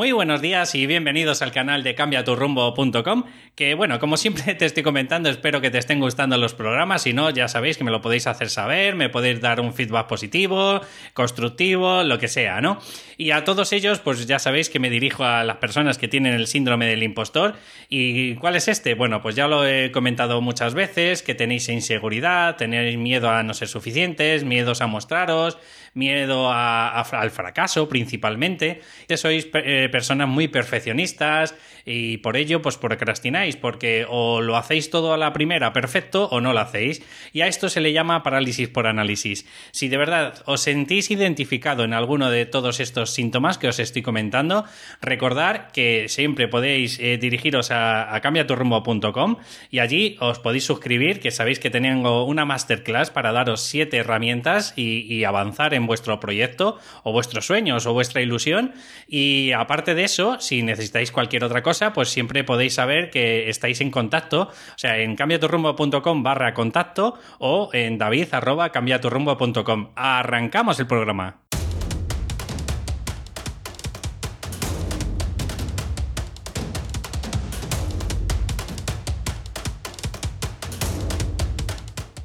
Muy buenos días y bienvenidos al canal de cambiaturrumbo.com, que bueno, como siempre te estoy comentando, espero que te estén gustando los programas, si no, ya sabéis que me lo podéis hacer saber, me podéis dar un feedback positivo, constructivo, lo que sea, ¿no? Y a todos ellos, pues ya sabéis que me dirijo a las personas que tienen el síndrome del impostor. ¿Y cuál es este? Bueno, pues ya lo he comentado muchas veces, que tenéis inseguridad, tenéis miedo a no ser suficientes, miedos a mostraros, miedo al fracaso principalmente, que sois eh, personas muy perfeccionistas y por ello pues procrastináis, porque o lo hacéis todo a la primera perfecto o no lo hacéis. Y a esto se le llama parálisis por análisis. Si de verdad os sentís identificado en alguno de todos estos síntomas que os estoy comentando, recordar que siempre podéis eh, dirigiros a, a cambiaturrumbo.com y allí os podéis suscribir, que sabéis que tengo una masterclass para daros siete herramientas y, y avanzar en vuestro proyecto o vuestros sueños o vuestra ilusión. Y aparte de eso, si necesitáis cualquier otra cosa, pues siempre podéis saber que estáis en contacto, o sea, en cambiaturrumbo.com barra contacto o en david cambiaturrumbo.com. Arrancamos el programa.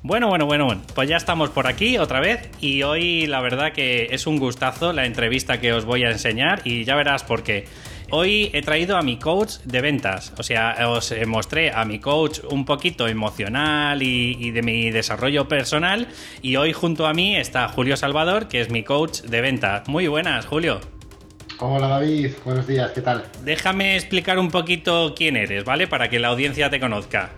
Bueno, bueno, bueno, bueno, pues ya estamos por aquí otra vez y hoy la verdad que es un gustazo la entrevista que os voy a enseñar y ya verás por qué. Hoy he traído a mi coach de ventas, o sea, os mostré a mi coach un poquito emocional y, de mi desarrollo personal y hoy junto a mí está Julio Salvador, que es mi coach de ventas. Muy buenas, Julio. Hola David, buenos días, ¿qué tal? Déjame explicar un poquito quién eres, ¿vale? Para que la audiencia te conozca.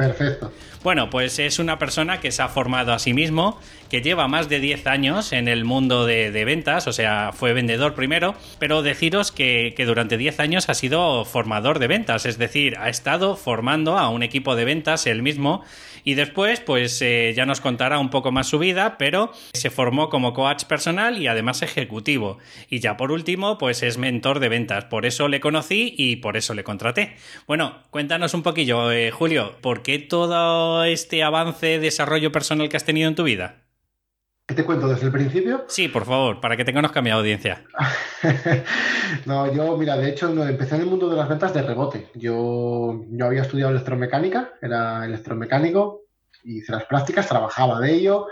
Perfecto. Bueno, pues es una persona que se ha formado a sí mismo, que lleva más de 10 años en el mundo de, ventas, o sea, fue vendedor primero, pero deciros que, durante 10 años ha sido formador de ventas, es decir, ha estado formando a un equipo de ventas él mismo y después, pues eh, ya nos contará un poco más su vida, pero se formó como coach personal y además ejecutivo. Y ya por último, pues es mentor de ventas. Por eso le conocí y por eso le contraté. Bueno, cuéntanos un poquillo, eh, Julio, ¿por qué todo este avance, desarrollo personal que has tenido en tu vida? ¿Qué te cuento desde el principio? Sí, por favor, para que te conozca mi audiencia. no, yo, mira, de hecho, empecé en el mundo de las ventas de rebote. Yo, yo había estudiado electromecánica, era electromecánico, hice las prácticas, trabajaba de ello.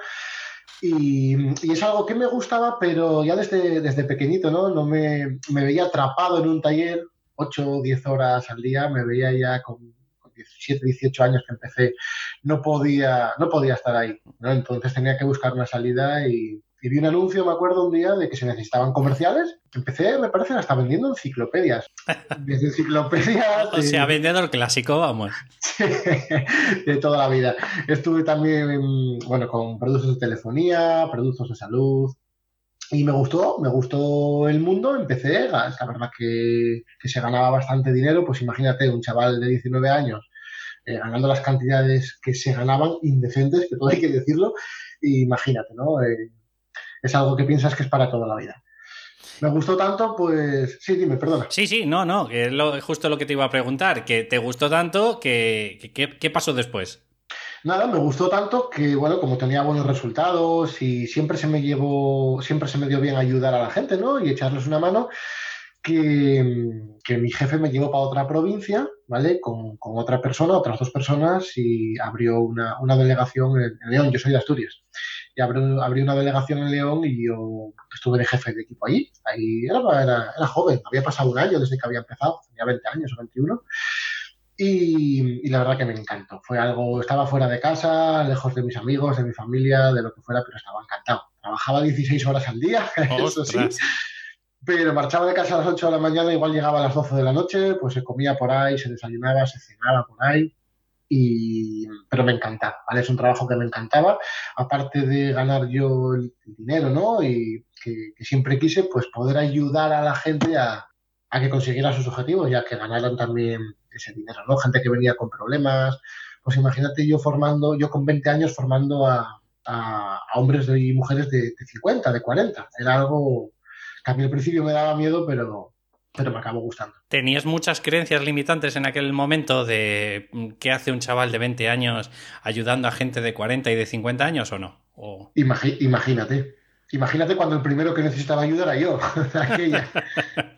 Y, es algo que me gustaba, pero ya desde, desde pequeñito, ¿no? No me, me veía atrapado en un taller 8 o 10 horas al día, me veía ya con 17, 18 años que empecé, no podía, no podía estar ahí. Entonces tenía que buscar una salida y, vi un anuncio, me acuerdo un día, de que se necesitaban comerciales. Empecé, me parece, hasta vendiendo enciclopedias. Desde enciclopedias. o sea, vendedor clásico, vamos. de toda la vida. Estuve también, bueno, con productos de telefonía, productos de salud. Y me gustó, me gustó el mundo, empecé, la verdad que, que se ganaba bastante dinero, pues imagínate un chaval de 19 años eh, ganando las cantidades que se ganaban, indecentes, que todo hay que decirlo, y imagínate, ¿no? Eh, es algo que piensas que es para toda la vida. Me gustó tanto, pues. Sí, dime, perdona. Sí, sí, no, no, es justo lo que te iba a preguntar, que te gustó tanto, que, ¿qué pasó después? Nada, me gustó tanto que, bueno, como tenía buenos resultados y siempre se me llevó, siempre se me dio bien ayudar a la gente, ¿no? Y echarles una mano, que, mi jefe me llevó para otra provincia, ¿vale? Con, otra persona, otras dos personas, y abrió una, delegación en, León. Yo soy de Asturias. Y abrió, una delegación en León y yo estuve de jefe de equipo allí. Ahí era, era, joven, había pasado un año desde que había empezado, tenía 20 años o 21. Y, y, la verdad que me encantó. Fue algo, estaba fuera de casa, lejos de mis amigos, de mi familia, de lo que fuera, pero estaba encantado. Trabajaba 16 horas al día, eso sí pero marchaba de casa a las 8 de la mañana, igual llegaba a las 12 de la noche, pues se comía por ahí, se desayunaba, se cenaba por ahí. Y, pero me encantaba, ¿vale? Es un trabajo que me encantaba, aparte de ganar yo el, dinero, ¿no? Y que, siempre quise, pues poder ayudar a la gente a, que consiguiera sus objetivos, ya que ganaran también ese dinero, ¿no? Gente que venía con problemas, pues imagínate yo formando, yo con 20 años formando a, hombres y mujeres de, de 50, de 40, era algo a mí al principio me daba miedo, pero, pero me acabó gustando. ¿Tenías muchas creencias limitantes en aquel momento de mm, qué hace un chaval de 20 años ayudando a gente de 40 y de 50 años o no? imagínate. Imagínate cuando el primero que necesitaba ayuda era yo.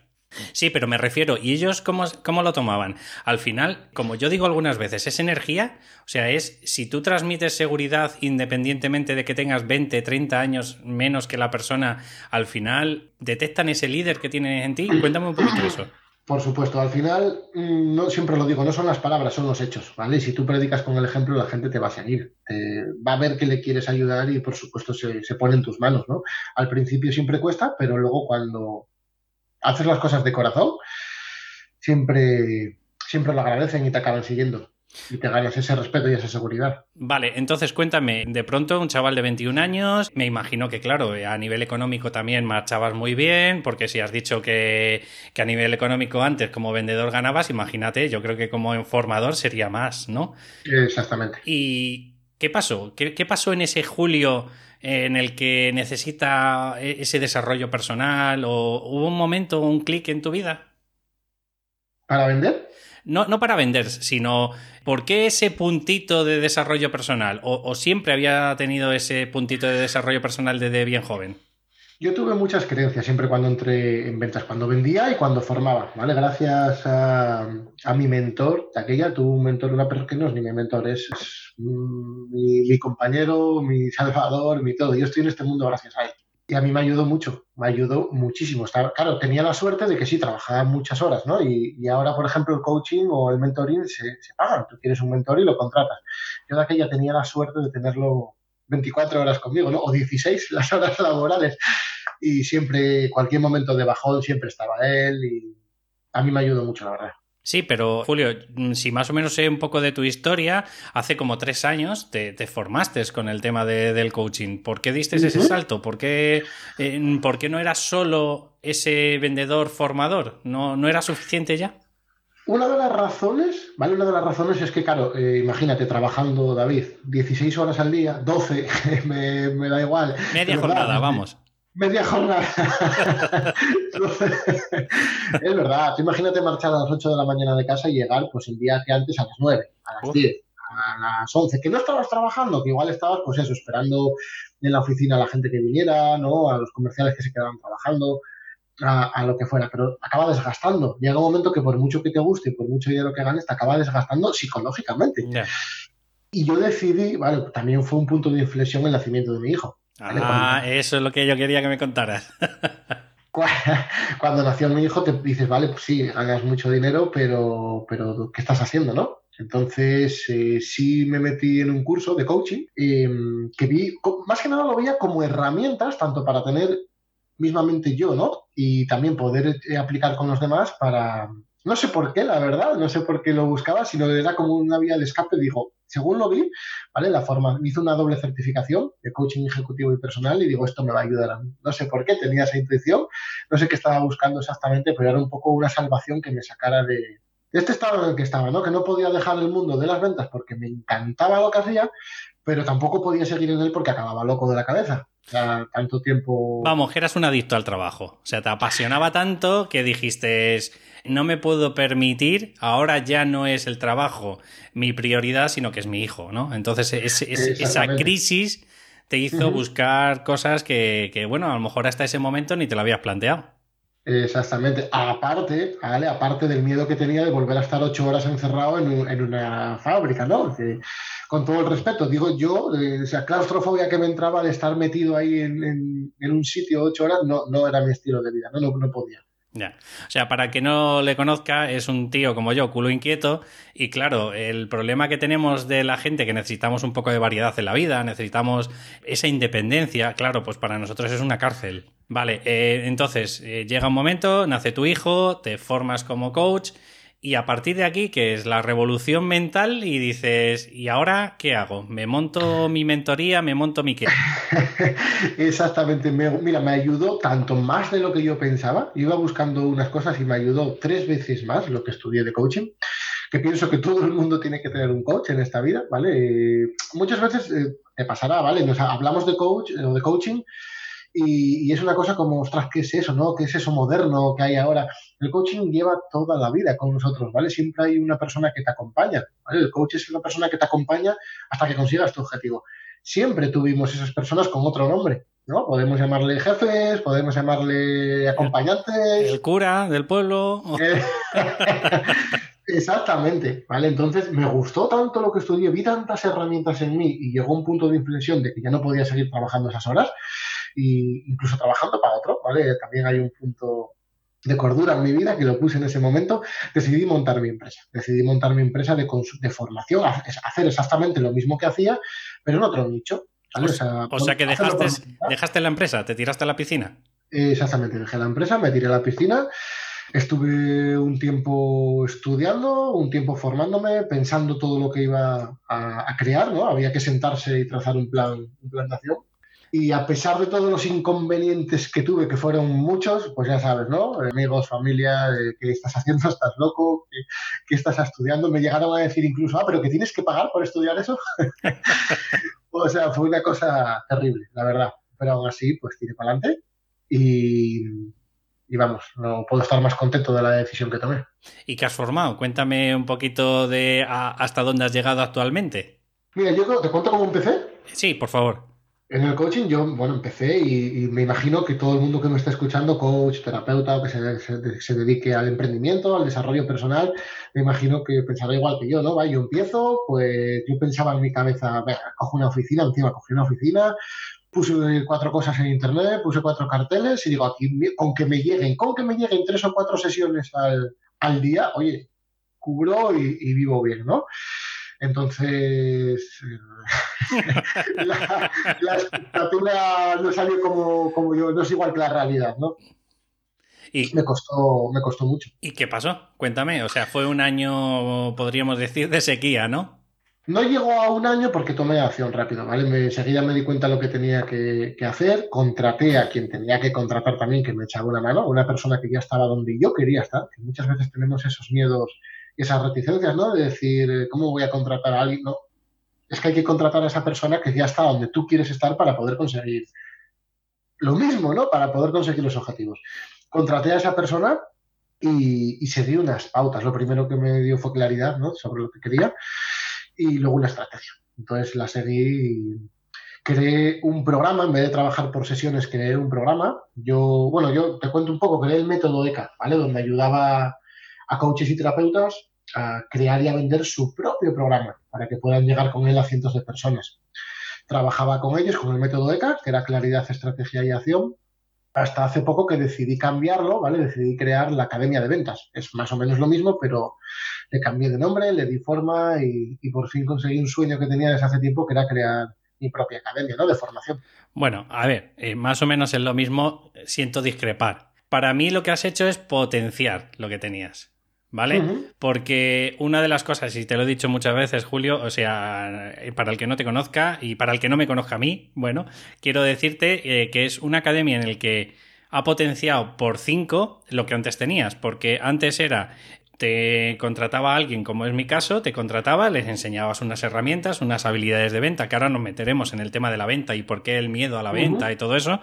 Sí, pero me refiero, ¿y ellos cómo, cómo, lo tomaban? Al final, como yo digo algunas veces, es energía, o sea, es si tú transmites seguridad independientemente de que tengas 20, 30 años menos que la persona, al final detectan ese líder que tienes en ti. Cuéntame un poquito eso. Por supuesto, al final, mm, no siempre lo digo, no son las palabras, son los hechos, ¿vale? Y si tú predicas con el ejemplo, la gente te va a seguir, va a ver que le quieres ayudar y por supuesto se, se pone en tus manos, ¿no? Al principio siempre cuesta, pero luego cuando haces las cosas de corazón, siempre, siempre lo agradecen y te acaban siguiendo. Y te ganas ese respeto y esa seguridad. Vale, entonces cuéntame, de pronto un chaval de 21 años, me imagino que claro, a nivel económico también marchabas muy bien, porque si has dicho que, que a nivel económico antes como vendedor ganabas, imagínate, yo creo que como formador sería más, ¿no? Exactamente. ¿Y qué pasó? ¿Qué, qué pasó en ese julio en el que necesita e-, ese desarrollo personal o hubo un momento, un clic en tu vida? ¿Para vender? No, no para vender, sino ¿por qué ese puntito de desarrollo personal? ¿O, o siempre había tenido ese puntito de desarrollo personal desde bien joven? Yo tuve muchas creencias siempre cuando entré en ventas, cuando vendía y cuando formaba, ¿vale? Gracias a, mi mentor de aquella, tuve un mentor, una persona que no es ni mi mentor, es, mi, compañero, mi salvador, mi todo. Yo estoy en este mundo gracias a él. Y a mí me ayudó mucho, me ayudó muchísimo. Claro, tenía la suerte de que sí, trabajaba muchas horas, ¿no? Y, ahora, por ejemplo, el coaching o el mentoring se, se pagan. Tú tienes un mentor y lo contratas. Yo de aquella tenía la suerte de tenerlo 24 horas conmigo, ¿no? O 16 las horas laborales. Y siempre, cualquier momento de bajón, siempre estaba él y a mí me ayudó mucho, la verdad. Sí, pero Julio, mm, si más o menos sé un poco de tu historia, hace como tres años te, formaste con el tema del coaching. ¿Por qué diste ese salto? ¿Por qué, ¿Por qué, no eras solo ese vendedor formador? ¿No, ¿No era suficiente ya? Una de las razones, ¿vale? Una de las razones es que, claro, eh, imagínate, trabajando, David, 16 horas al día, 12, me, da igual. Media jornada, vamos. Media jornada. es verdad, tú imagínate marchar a las 8 de la mañana de casa y llegar, pues el día que antes a las 9, a las 10, a las 11, que no estabas trabajando, que igual estabas, pues eso, esperando en la oficina a la gente que viniera, ¿no? A los comerciales que se quedaban trabajando a, lo que fuera, pero acaba desgastando. Llega un momento que por mucho que te guste y por mucho dinero que ganes, te acaba desgastando psicológicamente. Y yo decidí, vale, también fue un punto de inflexión el nacimiento de mi hijo. Ah, eso es lo que yo quería que me contaras. Cuando nació mi hijo te dices, vale, pues sí, ganas mucho dinero, pero, pero ¿qué estás haciendo, no? Entonces, eh, sí me metí en un curso de coaching em, que vi, más que nada lo veía como herramientas, tanto para tener mismamente yo, ¿no? Y también poder eh, aplicar con los demás para, no sé por qué, la verdad, no sé por qué lo buscaba, sino era como una vía de escape. Digo, según lo vi, ¿vale? La forma, hice una doble certificación de coaching ejecutivo y personal y digo, esto me va a ayudar a mí. No sé por qué, tenía esa intuición, no sé qué estaba buscando exactamente, pero era un poco una salvación que me sacara de, de este estado en el que estaba, ¿no? Que no podía dejar el mundo de las ventas porque me encantaba lo que hacía, pero tampoco podía seguir en él porque acababa loco de la cabeza tanto tiempo. Vamos, que eras un adicto al trabajo. O sea, te apasionaba tanto que dijiste, no me puedo permitir, ahora ya no es el trabajo mi prioridad, sino que es mi hijo, ¿no? Entonces, esa crisis te hizo buscar cosas que, que, bueno, a lo mejor hasta ese momento ni te lo habías planteado. Exactamente. Aparte, ¿vale? aparte del miedo que tenía de volver a estar ocho horas encerrado en, en una fábrica, ¿no? con todo el respeto, digo yo, eh, esa claustrofobia que me entraba de estar metido ahí en, un sitio ocho horas, no, no era mi estilo de vida, no, no, no podía. Ya. O sea, para que no le conozca, es un tío como yo, culo inquieto. Y claro, el problema que tenemos de la gente que necesitamos un poco de variedad en la vida, necesitamos esa independencia, claro, pues para nosotros es una cárcel. Vale, eh, entonces eh, llega un momento, nace tu hijo, te formas como coach y a partir de aquí, que es la revolución mental, y dices, ¿y ahora qué hago? ¿Me monto mi mentoría? ¿Me monto mi qué? Exactamente. mira, me ayudó tanto más de lo que yo pensaba. Iba buscando unas cosas y me ayudó tres veces más lo que estudié de coaching que pienso que todo el mundo tiene que tener un coach en esta vida, ¿vale? muchas veces eh, te pasará, ¿vale? Nos hablamos de coach o de coaching y, es una cosa como, ostras, ¿qué es eso, no? ¿Qué es eso moderno que hay ahora? El coaching lleva toda la vida con nosotros, ¿vale? Siempre hay una persona que te acompaña, ¿vale? El coach es una persona que te acompaña hasta que consigas tu objetivo. Siempre tuvimos esas personas con otro nombre. ¿no? Podemos llamarle jefes, podemos llamarle acompañantes. El cura del pueblo. Eh, exactamente, ¿vale? Entonces me gustó tanto lo que estudié, vi tantas herramientas en mí y llegó un punto de inflexión de que ya no podía seguir trabajando esas horas e incluso trabajando para otro, ¿vale? También hay un punto de cordura en mi vida que lo puse en ese momento, decidí montar mi empresa. Decidí montar mi empresa de, de formación, hacer exactamente lo mismo que hacía, pero en otro nicho. O, sea, que dejaste, dejaste la empresa, te tiraste a la piscina. Exactamente, dejé la empresa, me tiré a la piscina, estuve un tiempo estudiando, un tiempo formándome, pensando todo lo que iba a, crear, ¿no? Había que sentarse y trazar un plan, un plan de acción. Y a pesar de todos los inconvenientes que tuve, que fueron muchos, pues ya sabes, ¿no? Amigos, familia, ¿qué estás haciendo? ¿Estás loco? ¿Qué, estás estudiando? Me llegaron a decir incluso, ah, pero que tienes que pagar por estudiar eso. o sea, fue una cosa terrible, la verdad. Pero aún así, pues tiré para adelante y, y vamos, no puedo estar más contento de la decisión que tomé. ¿Y qué has formado? Cuéntame un poquito de hasta dónde has llegado actualmente. Mira, yo te cuento cómo empecé. Sí, por favor. En el coaching yo, bueno, empecé y, me imagino que todo el mundo que me está escuchando, coach, terapeuta o que se, dedique al emprendimiento, al desarrollo personal, me imagino que pensará igual que yo, ¿no? Va, yo empiezo, pues yo pensaba en mi cabeza, venga, cojo una oficina, encima cogí una oficina, puse cuatro cosas en internet, puse cuatro carteles y digo, aquí, con que me lleguen, con que me lleguen tres o cuatro sesiones al, día, oye, cubro y, y vivo bien, ¿no? Entonces, la, la, no salió como, yo, no es igual que la realidad, ¿no? Y me costó, me costó mucho. ¿Y qué pasó? Cuéntame, o sea, fue un año, podríamos decir, de sequía, ¿no? No llegó a un año porque tomé acción rápido, ¿vale? Me, enseguida me di cuenta de lo que tenía que, que, hacer, contraté a quien tenía que contratar también, que me echaba una mano, una persona que ya estaba donde yo quería estar, que muchas veces tenemos esos miedos esas reticencias, ¿no? De decir, eh, ¿cómo voy a contratar a alguien? No. Es que hay que contratar a esa persona que ya está donde tú quieres estar para poder conseguir lo mismo, ¿no? Para poder conseguir los objetivos. Contraté a esa persona y, y seguí unas pautas. Lo primero que me dio fue claridad, ¿no? Sobre lo que quería y luego una estrategia. Entonces la seguí y creé un programa, en vez de trabajar por sesiones, creé un programa. Yo, bueno, yo te cuento un poco, creé el método ECA, ¿vale? Donde ayudaba a coaches y terapeutas a crear y a vender su propio programa para que puedan llegar con él a cientos de personas. Trabajaba con ellos con el método ECA, que era claridad, estrategia y acción, hasta hace poco que decidí cambiarlo, ¿vale? Decidí crear la Academia de Ventas. Es más o menos lo mismo, pero le cambié de nombre, le di forma y, por fin conseguí un sueño que tenía desde hace tiempo, que era crear mi propia academia, ¿no? De formación. Bueno, a ver, eh, más o menos es lo mismo, siento discrepar. Para mí lo que has hecho es potenciar lo que tenías. ¿Vale? Porque una de las cosas, y te lo he dicho muchas veces, Julio, o sea, para el que no te conozca y para el que no me conozca a mí, bueno, quiero decirte eh, que es una academia en la que ha potenciado por cinco lo que antes tenías, porque antes era te contrataba a alguien, como es mi caso, te contrataba, les enseñabas unas herramientas, unas habilidades de venta, que ahora nos meteremos en el tema de la venta y por qué el miedo a la venta y todo eso.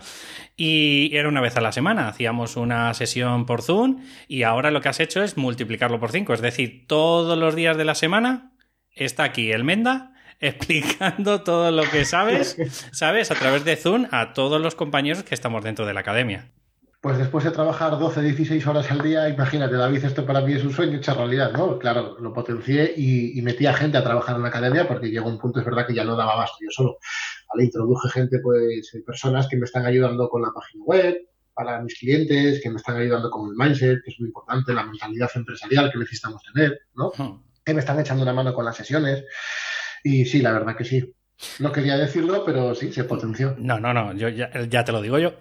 Y era una vez a la semana, hacíamos una sesión por Zoom y ahora lo que has hecho es multiplicarlo por cinco, es decir, todos los días de la semana está aquí el Menda explicando todo lo que sabes, sabes, a través de Zoom a todos los compañeros que estamos dentro de la academia. Pues después de trabajar 12, 16 horas al día, imagínate, David, esto para mí es un sueño hecho realidad, ¿no? Claro, lo potencié y, metí a gente a trabajar en la academia porque llegó un punto, es verdad, que ya no daba basto yo solo. ¿vale? Introduje gente, pues, eh, personas que me están ayudando con la página web, para mis clientes, que me están ayudando con el mindset, que es muy importante, la mentalidad empresarial que necesitamos tener, ¿no? Que me están echando una mano con las sesiones. Y sí, la verdad que sí. No quería decirlo, pero sí, se potenció. No, no, no, yo ya, te lo digo yo.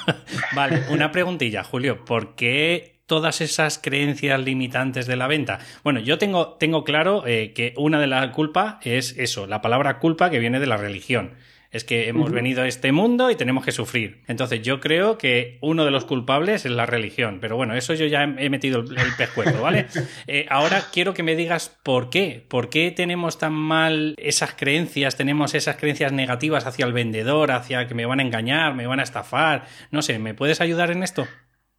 vale, una preguntilla, Julio. ¿Por qué todas esas creencias limitantes de la venta? Bueno, yo tengo, tengo claro eh, que una de las culpas es eso, la palabra culpa que viene de la religión es que hemos venido a este mundo y tenemos que sufrir. Entonces yo creo que uno de los culpables es la religión, pero bueno, eso yo ya he metido el, pescuezo, ¿vale? Eh, ahora quiero que me digas por qué, por qué tenemos tan mal esas creencias, tenemos esas creencias negativas hacia el vendedor, hacia que me van a engañar, me van a estafar, no sé, ¿me puedes ayudar en esto?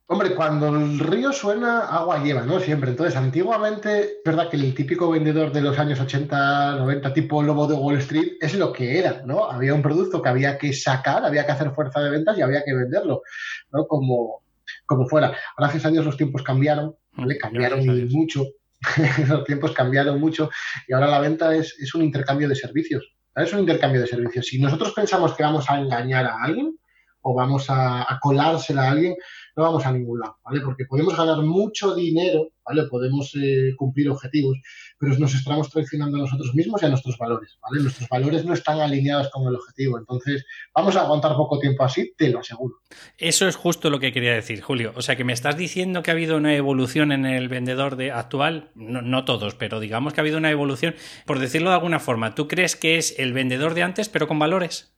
Hombre, cuando el río suena, agua lleva, ¿no? Siempre. Entonces, antiguamente, es verdad que el típico vendedor de los años 80, 90, tipo lobo de Wall Street, es lo que era, ¿no? Había un producto que había que sacar, había que hacer fuerza de ventas y había que venderlo, ¿no? Como, como fuera. Gracias a Dios los tiempos cambiaron, ¿vale? Mm, cambiaron mucho. los tiempos cambiaron mucho y ahora la venta es, es un intercambio de servicios. Es un intercambio de servicios. Si nosotros pensamos que vamos a engañar a alguien o vamos a, colársela a alguien, no vamos a ningún lado, ¿vale? Porque podemos ganar mucho dinero, ¿vale? Podemos eh, cumplir objetivos, pero nos estamos traicionando a nosotros mismos y a nuestros valores, ¿vale? Nuestros valores no están alineados con el objetivo, entonces vamos a aguantar poco tiempo así, te lo aseguro. Eso es justo lo que quería decir, Julio. O sea, que me estás diciendo que ha habido una evolución en el vendedor de actual, no todos, pero digamos que ha habido una evolución, por decirlo de alguna forma. ¿Tú crees que es el vendedor de antes, pero con valores?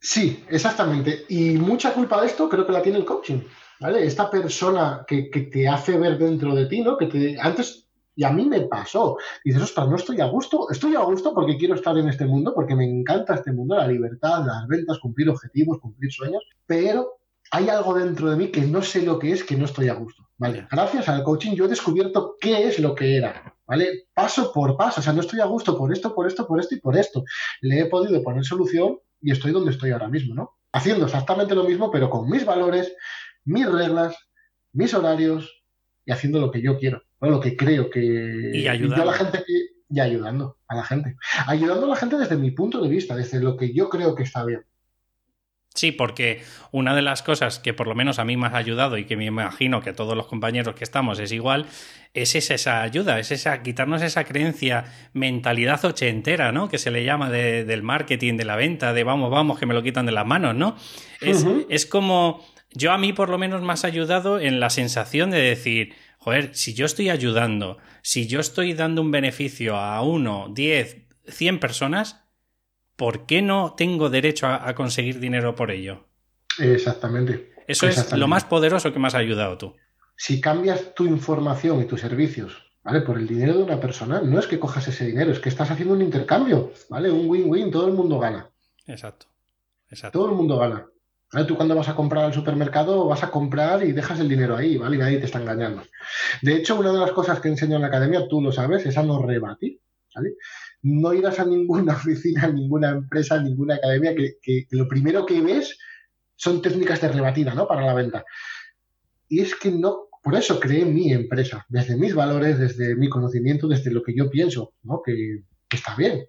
Sí, exactamente. Y mucha culpa de esto creo que la tiene el coaching. ¿vale? Esta persona que, te hace ver dentro de ti, ¿no? Que te, antes, y a mí me pasó, dices, ostras, no estoy a gusto, estoy a gusto porque quiero estar en este mundo, porque me encanta este mundo, la libertad, las ventas, cumplir objetivos, cumplir sueños, pero hay algo dentro de mí que no sé lo que es, que no estoy a gusto, ¿vale? Gracias al coaching yo he descubierto qué es lo que era, ¿vale? Paso por paso, o sea, no estoy a gusto por esto, por esto, por esto y por esto. Le he podido poner solución y estoy donde estoy ahora mismo, ¿no? Haciendo exactamente lo mismo, pero con mis valores, mis reglas, mis horarios y haciendo lo que yo quiero, lo que creo que... Y ayudando. a la gente y ayudando a la gente. Ayudando a la gente desde mi punto de vista, desde lo que yo creo que está bien. Sí, porque una de las cosas que por lo menos a mí me ha ayudado y que me imagino que a todos los compañeros que estamos es igual, es esa, ayuda, es esa quitarnos esa creencia, mentalidad ochentera, ¿no? Que se le llama del marketing, de la venta, de vamos, vamos, que me lo quitan de las manos, ¿no? Es, es como yo a mí por lo menos me has ayudado en la sensación de decir, joder, si yo estoy ayudando, si yo estoy dando un beneficio a uno, diez, cien personas, ¿por qué no tengo derecho a, conseguir dinero por ello? Exactamente. Eso es lo más poderoso que me has ayudado tú. Si cambias tu información y tus servicios, ¿vale? Por el dinero de una persona, no es que cojas ese dinero, es que estás haciendo un intercambio, ¿vale? Un win-win, todo el mundo gana. Exacto. Exacto. Todo el mundo gana. Tú cuando vas a comprar al supermercado vas a comprar y dejas el dinero ahí, ¿vale? Y nadie te está engañando. De hecho, una de las cosas que enseño en la academia, tú lo sabes, es a no rebatir, ¿vale? No irás a ninguna oficina, a ninguna empresa, a ninguna academia que, lo primero que ves son técnicas de rebatida, ¿no? Para la venta. Y es que no, por eso creé mi empresa, desde mis valores, desde mi conocimiento, desde lo que yo pienso, ¿no? Que, que está bien.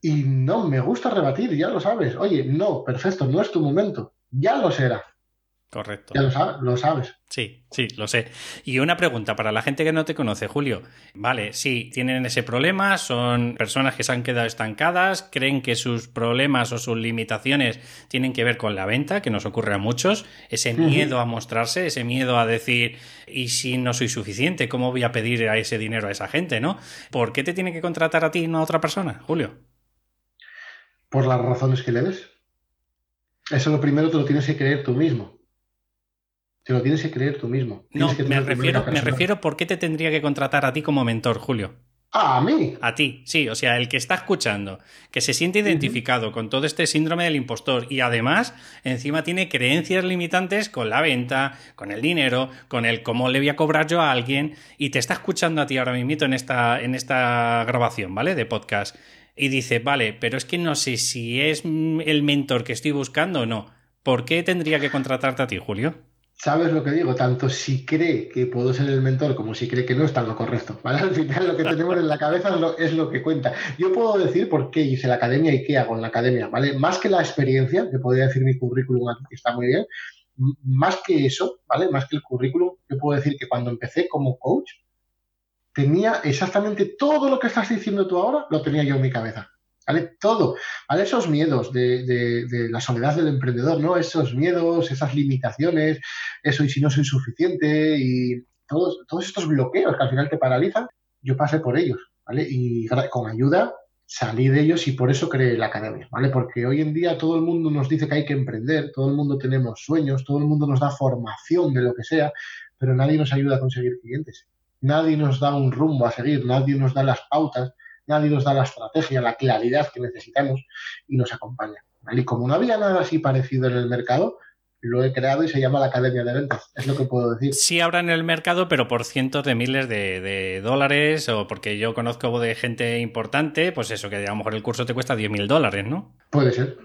Y no, me gusta rebatir, ya lo sabes. Oye, no, perfecto, no es tu momento. Ya lo será. Correcto. Ya lo, sabes, lo sabes. Sí, sí, lo sé. Y una pregunta para la gente que no te conoce, Julio. Vale, sí, tienen ese problema, son personas que se han quedado estancadas, creen que sus problemas o sus limitaciones tienen que ver con la venta, que nos ocurre a muchos, ese miedo a mostrarse, ese miedo a decir, ¿y si no soy suficiente? ¿Cómo voy a pedir a ese dinero a esa gente, no? ¿Por qué te tiene que contratar a ti y no a otra persona, Julio? por las razones que le des. Eso lo primero te lo tienes que creer tú mismo. Te lo tienes que creer tú mismo. no, me refiero, me refiero por qué te tendría que contratar a ti como mentor, Julio. Ah, a mí. A ti, sí, o sea, el que está escuchando, que se siente identificado con todo este síndrome del impostor y además encima tiene creencias limitantes con la venta, con el dinero, con el cómo le voy a cobrar yo a alguien y te está escuchando a ti ahora mismo en esta, en esta grabación, ¿vale? De podcast y dice, vale, pero es que no sé si es el mentor que estoy buscando o no. ¿Por qué tendría que contratarte a ti, Julio? ¿Sabes lo que digo? Tanto si cree que puedo ser el mentor como si cree que no está lo correcto. Al final lo que tenemos en la cabeza es lo, que cuenta. Yo puedo decir por qué hice la academia y qué hago en la academia, ¿vale? Más que la experiencia, que podría decir mi currículum aquí, que está muy bien, más que eso, ¿vale? Más que el currículum, yo puedo decir que cuando empecé como coach, tenía exactamente todo lo que estás diciendo tú ahora, lo tenía yo en mi cabeza. ¿Vale? Todo. ¿Vale? Esos miedos de, la soledad del emprendedor, ¿no? Esos miedos, esas limitaciones, eso y si no soy suficiente y todos, todos estos bloqueos que al final te paralizan, yo pasé por ellos, ¿vale? Y con ayuda salí de ellos y por eso creé la academia, ¿vale? Porque hoy en día todo el mundo nos dice que hay que emprender, todo el mundo tenemos sueños, todo el mundo nos da formación de lo que sea, pero nadie nos ayuda a conseguir clientes nadie nos da un rumbo a seguir, nadie nos da las pautas, nadie nos da la estrategia, la claridad que necesitamos y nos acompaña. Y como no había nada así parecido en el mercado, lo he creado y se llama la Academia de Ventas, es lo que puedo decir. Sí habrá en el mercado, pero por cientos de miles de, dólares, o porque yo conozco de gente importante, pues eso, que a lo mejor el curso te cuesta 10 mil dólares, ¿no? Puede ser.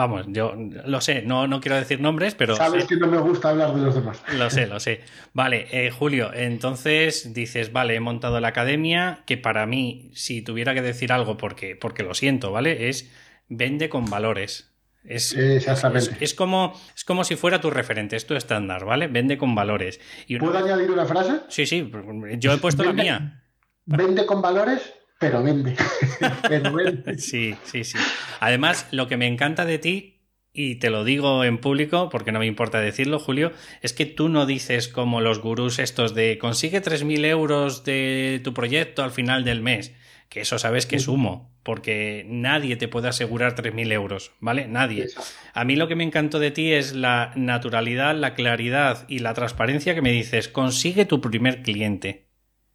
Vamos, yo lo sé, no, no quiero decir nombres, pero... Sabes que no me gusta hablar de los demás. Lo sé, lo sé. Vale, eh, Julio, entonces dices, vale, he montado la academia, que para mí, si tuviera que decir algo, porque, porque lo siento, ¿vale? Es vende con valores. Es, Exactamente. Es, como, es como si fuera tu referente, es tu estándar, ¿vale? Vende con valores. ¿Puedo añadir una frase? Sí, sí, yo he puesto la mía. Vende con valores, pero vende. pero vende. Sí, sí, sí. Además, lo que me encanta de ti, y te lo digo en público porque no me importa decirlo, Julio, es que tú no dices como los gurús estos de consigue 3.000 euros de tu proyecto al final del mes, que eso sabes que es humo, porque nadie te puede asegurar 3.000 euros, ¿vale? Nadie. A mí lo que me encantó de ti es la naturalidad, la claridad y la transparencia que me dices, consigue tu primer cliente.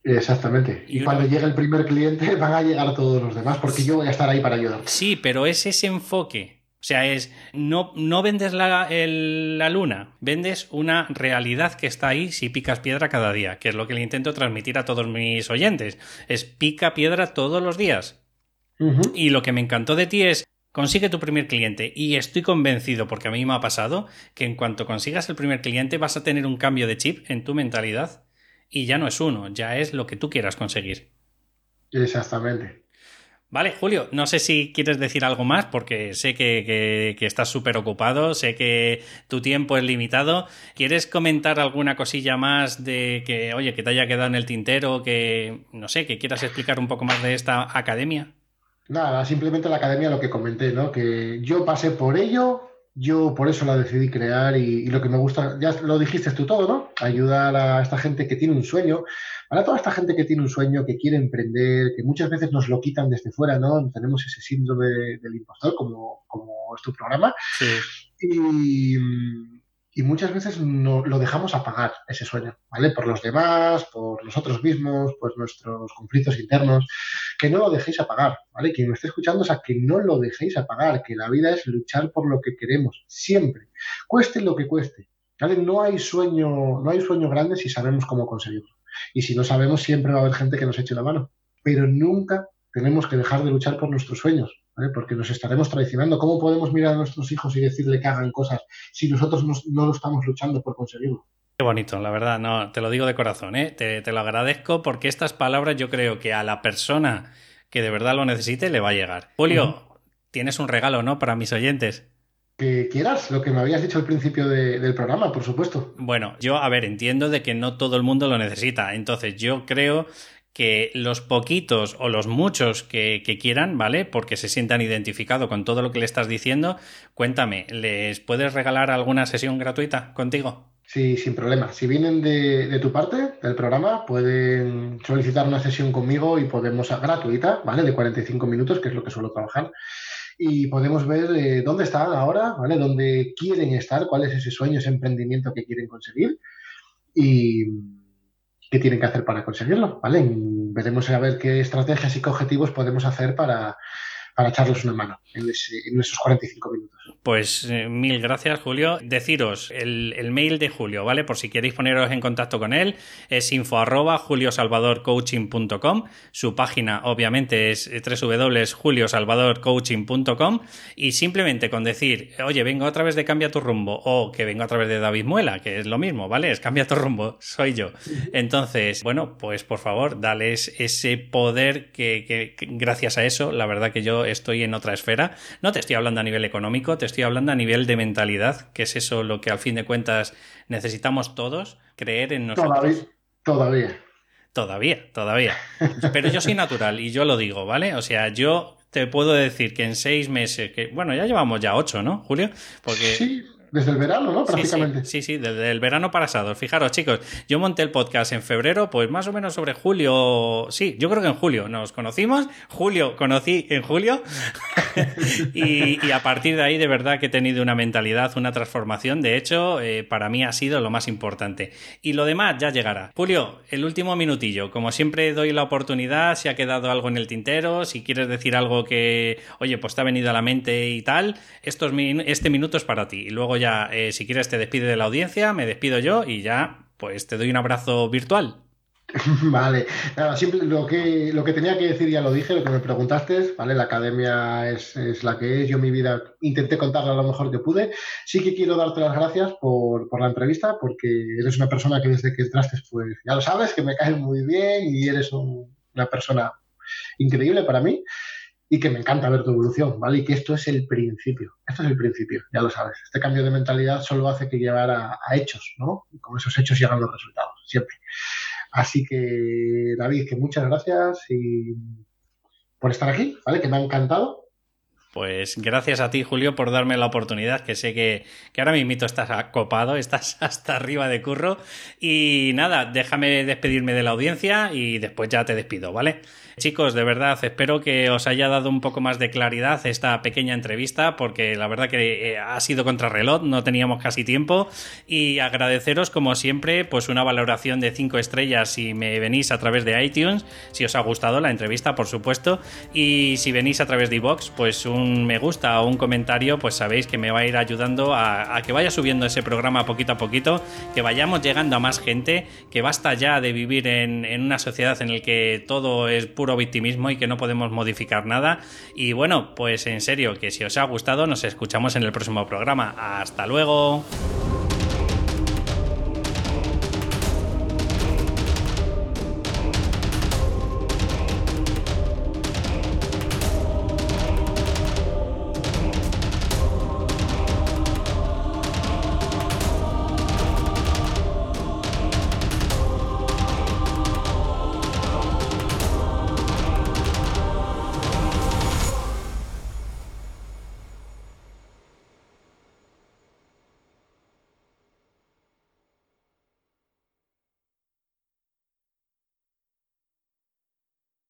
Exactamente. Y, cuando llegue el primer cliente van a llegar todos los demás, porque yo voy a estar ahí para ayudar. Sí, pero es ese enfoque. O sea, es no, no vendes la, la, luna, vendes una realidad que está ahí si picas piedra cada día, que es lo que le intento transmitir a todos mis oyentes. Es pica piedra todos los días. Y lo que me encantó de ti es consigue tu primer cliente. Y estoy convencido, porque a mí me ha pasado, que en cuanto consigas el primer cliente vas a tener un cambio de chip en tu mentalidad y ya no es uno, ya es lo que tú quieras conseguir. Exactamente. Vale, Julio, no sé si quieres decir algo más porque sé que, estás súper ocupado, sé que tu tiempo es limitado. ¿Quieres comentar alguna cosilla más de que, oye, que te haya quedado en el tintero, que, no sé, que quieras explicar un poco más de esta academia? Nada, simplemente la academia lo que comenté, ¿no? Que yo pasé por ello, yo por eso la decidí crear y, lo que me gusta, ya lo dijiste tú todo, ¿no? Ayudar a esta gente que tiene un sueño, para toda esta gente que tiene un sueño, que quiere emprender, que muchas veces nos lo quitan desde fuera, ¿no? Tenemos ese síndrome del impostor, como, como es tu programa. Sí. Y, y muchas veces no, lo dejamos apagar, ese sueño, ¿vale? Por los demás, por nosotros mismos, por nuestros conflictos internos, que no lo dejéis apagar, ¿vale? Quien me esté escuchando es a que no lo dejéis apagar, que la vida es luchar por lo que queremos, siempre, cueste lo que cueste, ¿vale? No hay sueño, no hay sueño grande si sabemos cómo conseguirlo. Y si no sabemos, siempre va a haber gente que nos eche la mano. Pero nunca tenemos que dejar de luchar por nuestros sueños, porque nos estaremos traicionando. ¿Cómo podemos mirar a nuestros hijos y decirle que hagan cosas si nosotros no, lo estamos luchando por conseguirlo? Qué bonito, la verdad, no, te lo digo de corazón, ¿eh? te, te, lo agradezco porque estas palabras yo creo que a la persona que de verdad lo necesite le va a llegar. Julio, tienes un regalo, ¿no? Para mis oyentes. Que quieras, lo que me habías dicho al principio del programa, por supuesto. Bueno, yo, a ver, entiendo de que no todo el mundo lo necesita. Entonces, yo creo que los poquitos o los muchos que, quieran, ¿vale? Porque se sientan identificados con todo lo que le estás diciendo, cuéntame, ¿les puedes regalar alguna sesión gratuita contigo? Sí, sin problema. Si vienen de, tu parte del programa, pueden solicitar una sesión conmigo y podemos, gratuita, ¿vale? De 45 minutos, que es lo que suelo trabajar. Y podemos ver eh, dónde están ahora, ¿vale? Dónde quieren estar, cuál es ese sueño, ese emprendimiento que quieren conseguir. Y, qué tienen que hacer para conseguirlo, ¿vale? Veremos a ver qué estrategias y qué objetivos podemos hacer para, para echarles una mano en, esos 45 minutos. Pues eh, mil gracias, Julio. Deciros el, mail de Julio, ¿vale? Por si queréis poneros en contacto con él, es info arroba juliosalvadorcoaching.com. Su página, obviamente, es www.juliosalvadorcoaching.com. Y simplemente con decir, oye, vengo a través de Cambia tu rumbo o que vengo a través de David Muela, que es lo mismo, ¿vale? Es Cambia tu rumbo, soy yo. Entonces, bueno, pues por favor, dales ese poder que gracias a eso, la verdad que yo estoy en otra esfera. No te estoy hablando a nivel económico, te estoy hablando a nivel de mentalidad, que es eso lo que al fin de cuentas necesitamos todos, creer en nosotros. Todavía. Todavía, todavía. Pero yo soy natural y yo lo digo, ¿vale? O sea, yo te puedo decir que en seis meses, que bueno, ya llevamos ya ocho, ¿no, Julio? Porque... Sí, desde el verano, ¿no? Prácticamente. Sí, sí, desde el verano pasado. Fijaros, chicos, yo monté el podcast en febrero, pues más o menos sobre julio. Sí, yo creo que en julio nos conocimos. Julio, conocí en julio. y, a partir de ahí, de verdad que he tenido una mentalidad, una transformación. De hecho, eh, para mí ha sido lo más importante. Y lo demás ya llegará. Julio, el último minutillo. Como siempre, doy la oportunidad. Si ha quedado algo en el tintero, si quieres decir algo que, oye, pues te ha venido a la mente y tal, estos, este minuto es para ti. Y luego ya eh, si quieres te despide de la audiencia, me despido yo y ya, pues te doy un abrazo virtual. Vale, lo, que, lo que tenía que decir ya lo dije, lo que me preguntaste, ¿vale? La academia es, la que es, yo mi vida intenté contarla lo mejor que pude. Sí que quiero darte las gracias por, la entrevista, porque eres una persona que desde que entraste, pues ya lo sabes, que me caes muy bien y eres una persona increíble para mí y que me encanta ver tu evolución, ¿vale? Y que esto es el principio, esto es el principio, ya lo sabes. Este cambio de mentalidad solo hace que llevar a, hechos, ¿no? Y con esos hechos llegan los resultados, siempre. Así que, David, que muchas gracias y por estar aquí, ¿vale? Que me ha encantado. Pues gracias a ti, Julio, por darme la oportunidad, que sé que, que ahora mismo estás acopado, estás hasta arriba de curro. Y nada, déjame despedirme de la audiencia y después ya te despido, ¿vale? Chicos, de verdad, espero que os haya dado un poco más de claridad esta pequeña entrevista, porque la verdad que eh, ha sido contrarreloj, no teníamos casi tiempo. Y agradeceros, como siempre, pues una valoración de 5 estrellas si me venís a través de iTunes, si os ha gustado la entrevista, por supuesto. Y si venís a través de iVoox, pues un me gusta o un comentario, pues sabéis que me va a ir ayudando a, que vaya subiendo ese programa poquito a poquito, que vayamos llegando a más gente, que basta ya de vivir en, en una sociedad en la que todo es puro victimismo y que no podemos modificar nada. Y bueno, pues en serio, que si os ha gustado, nos escuchamos en el próximo programa. Hasta luego.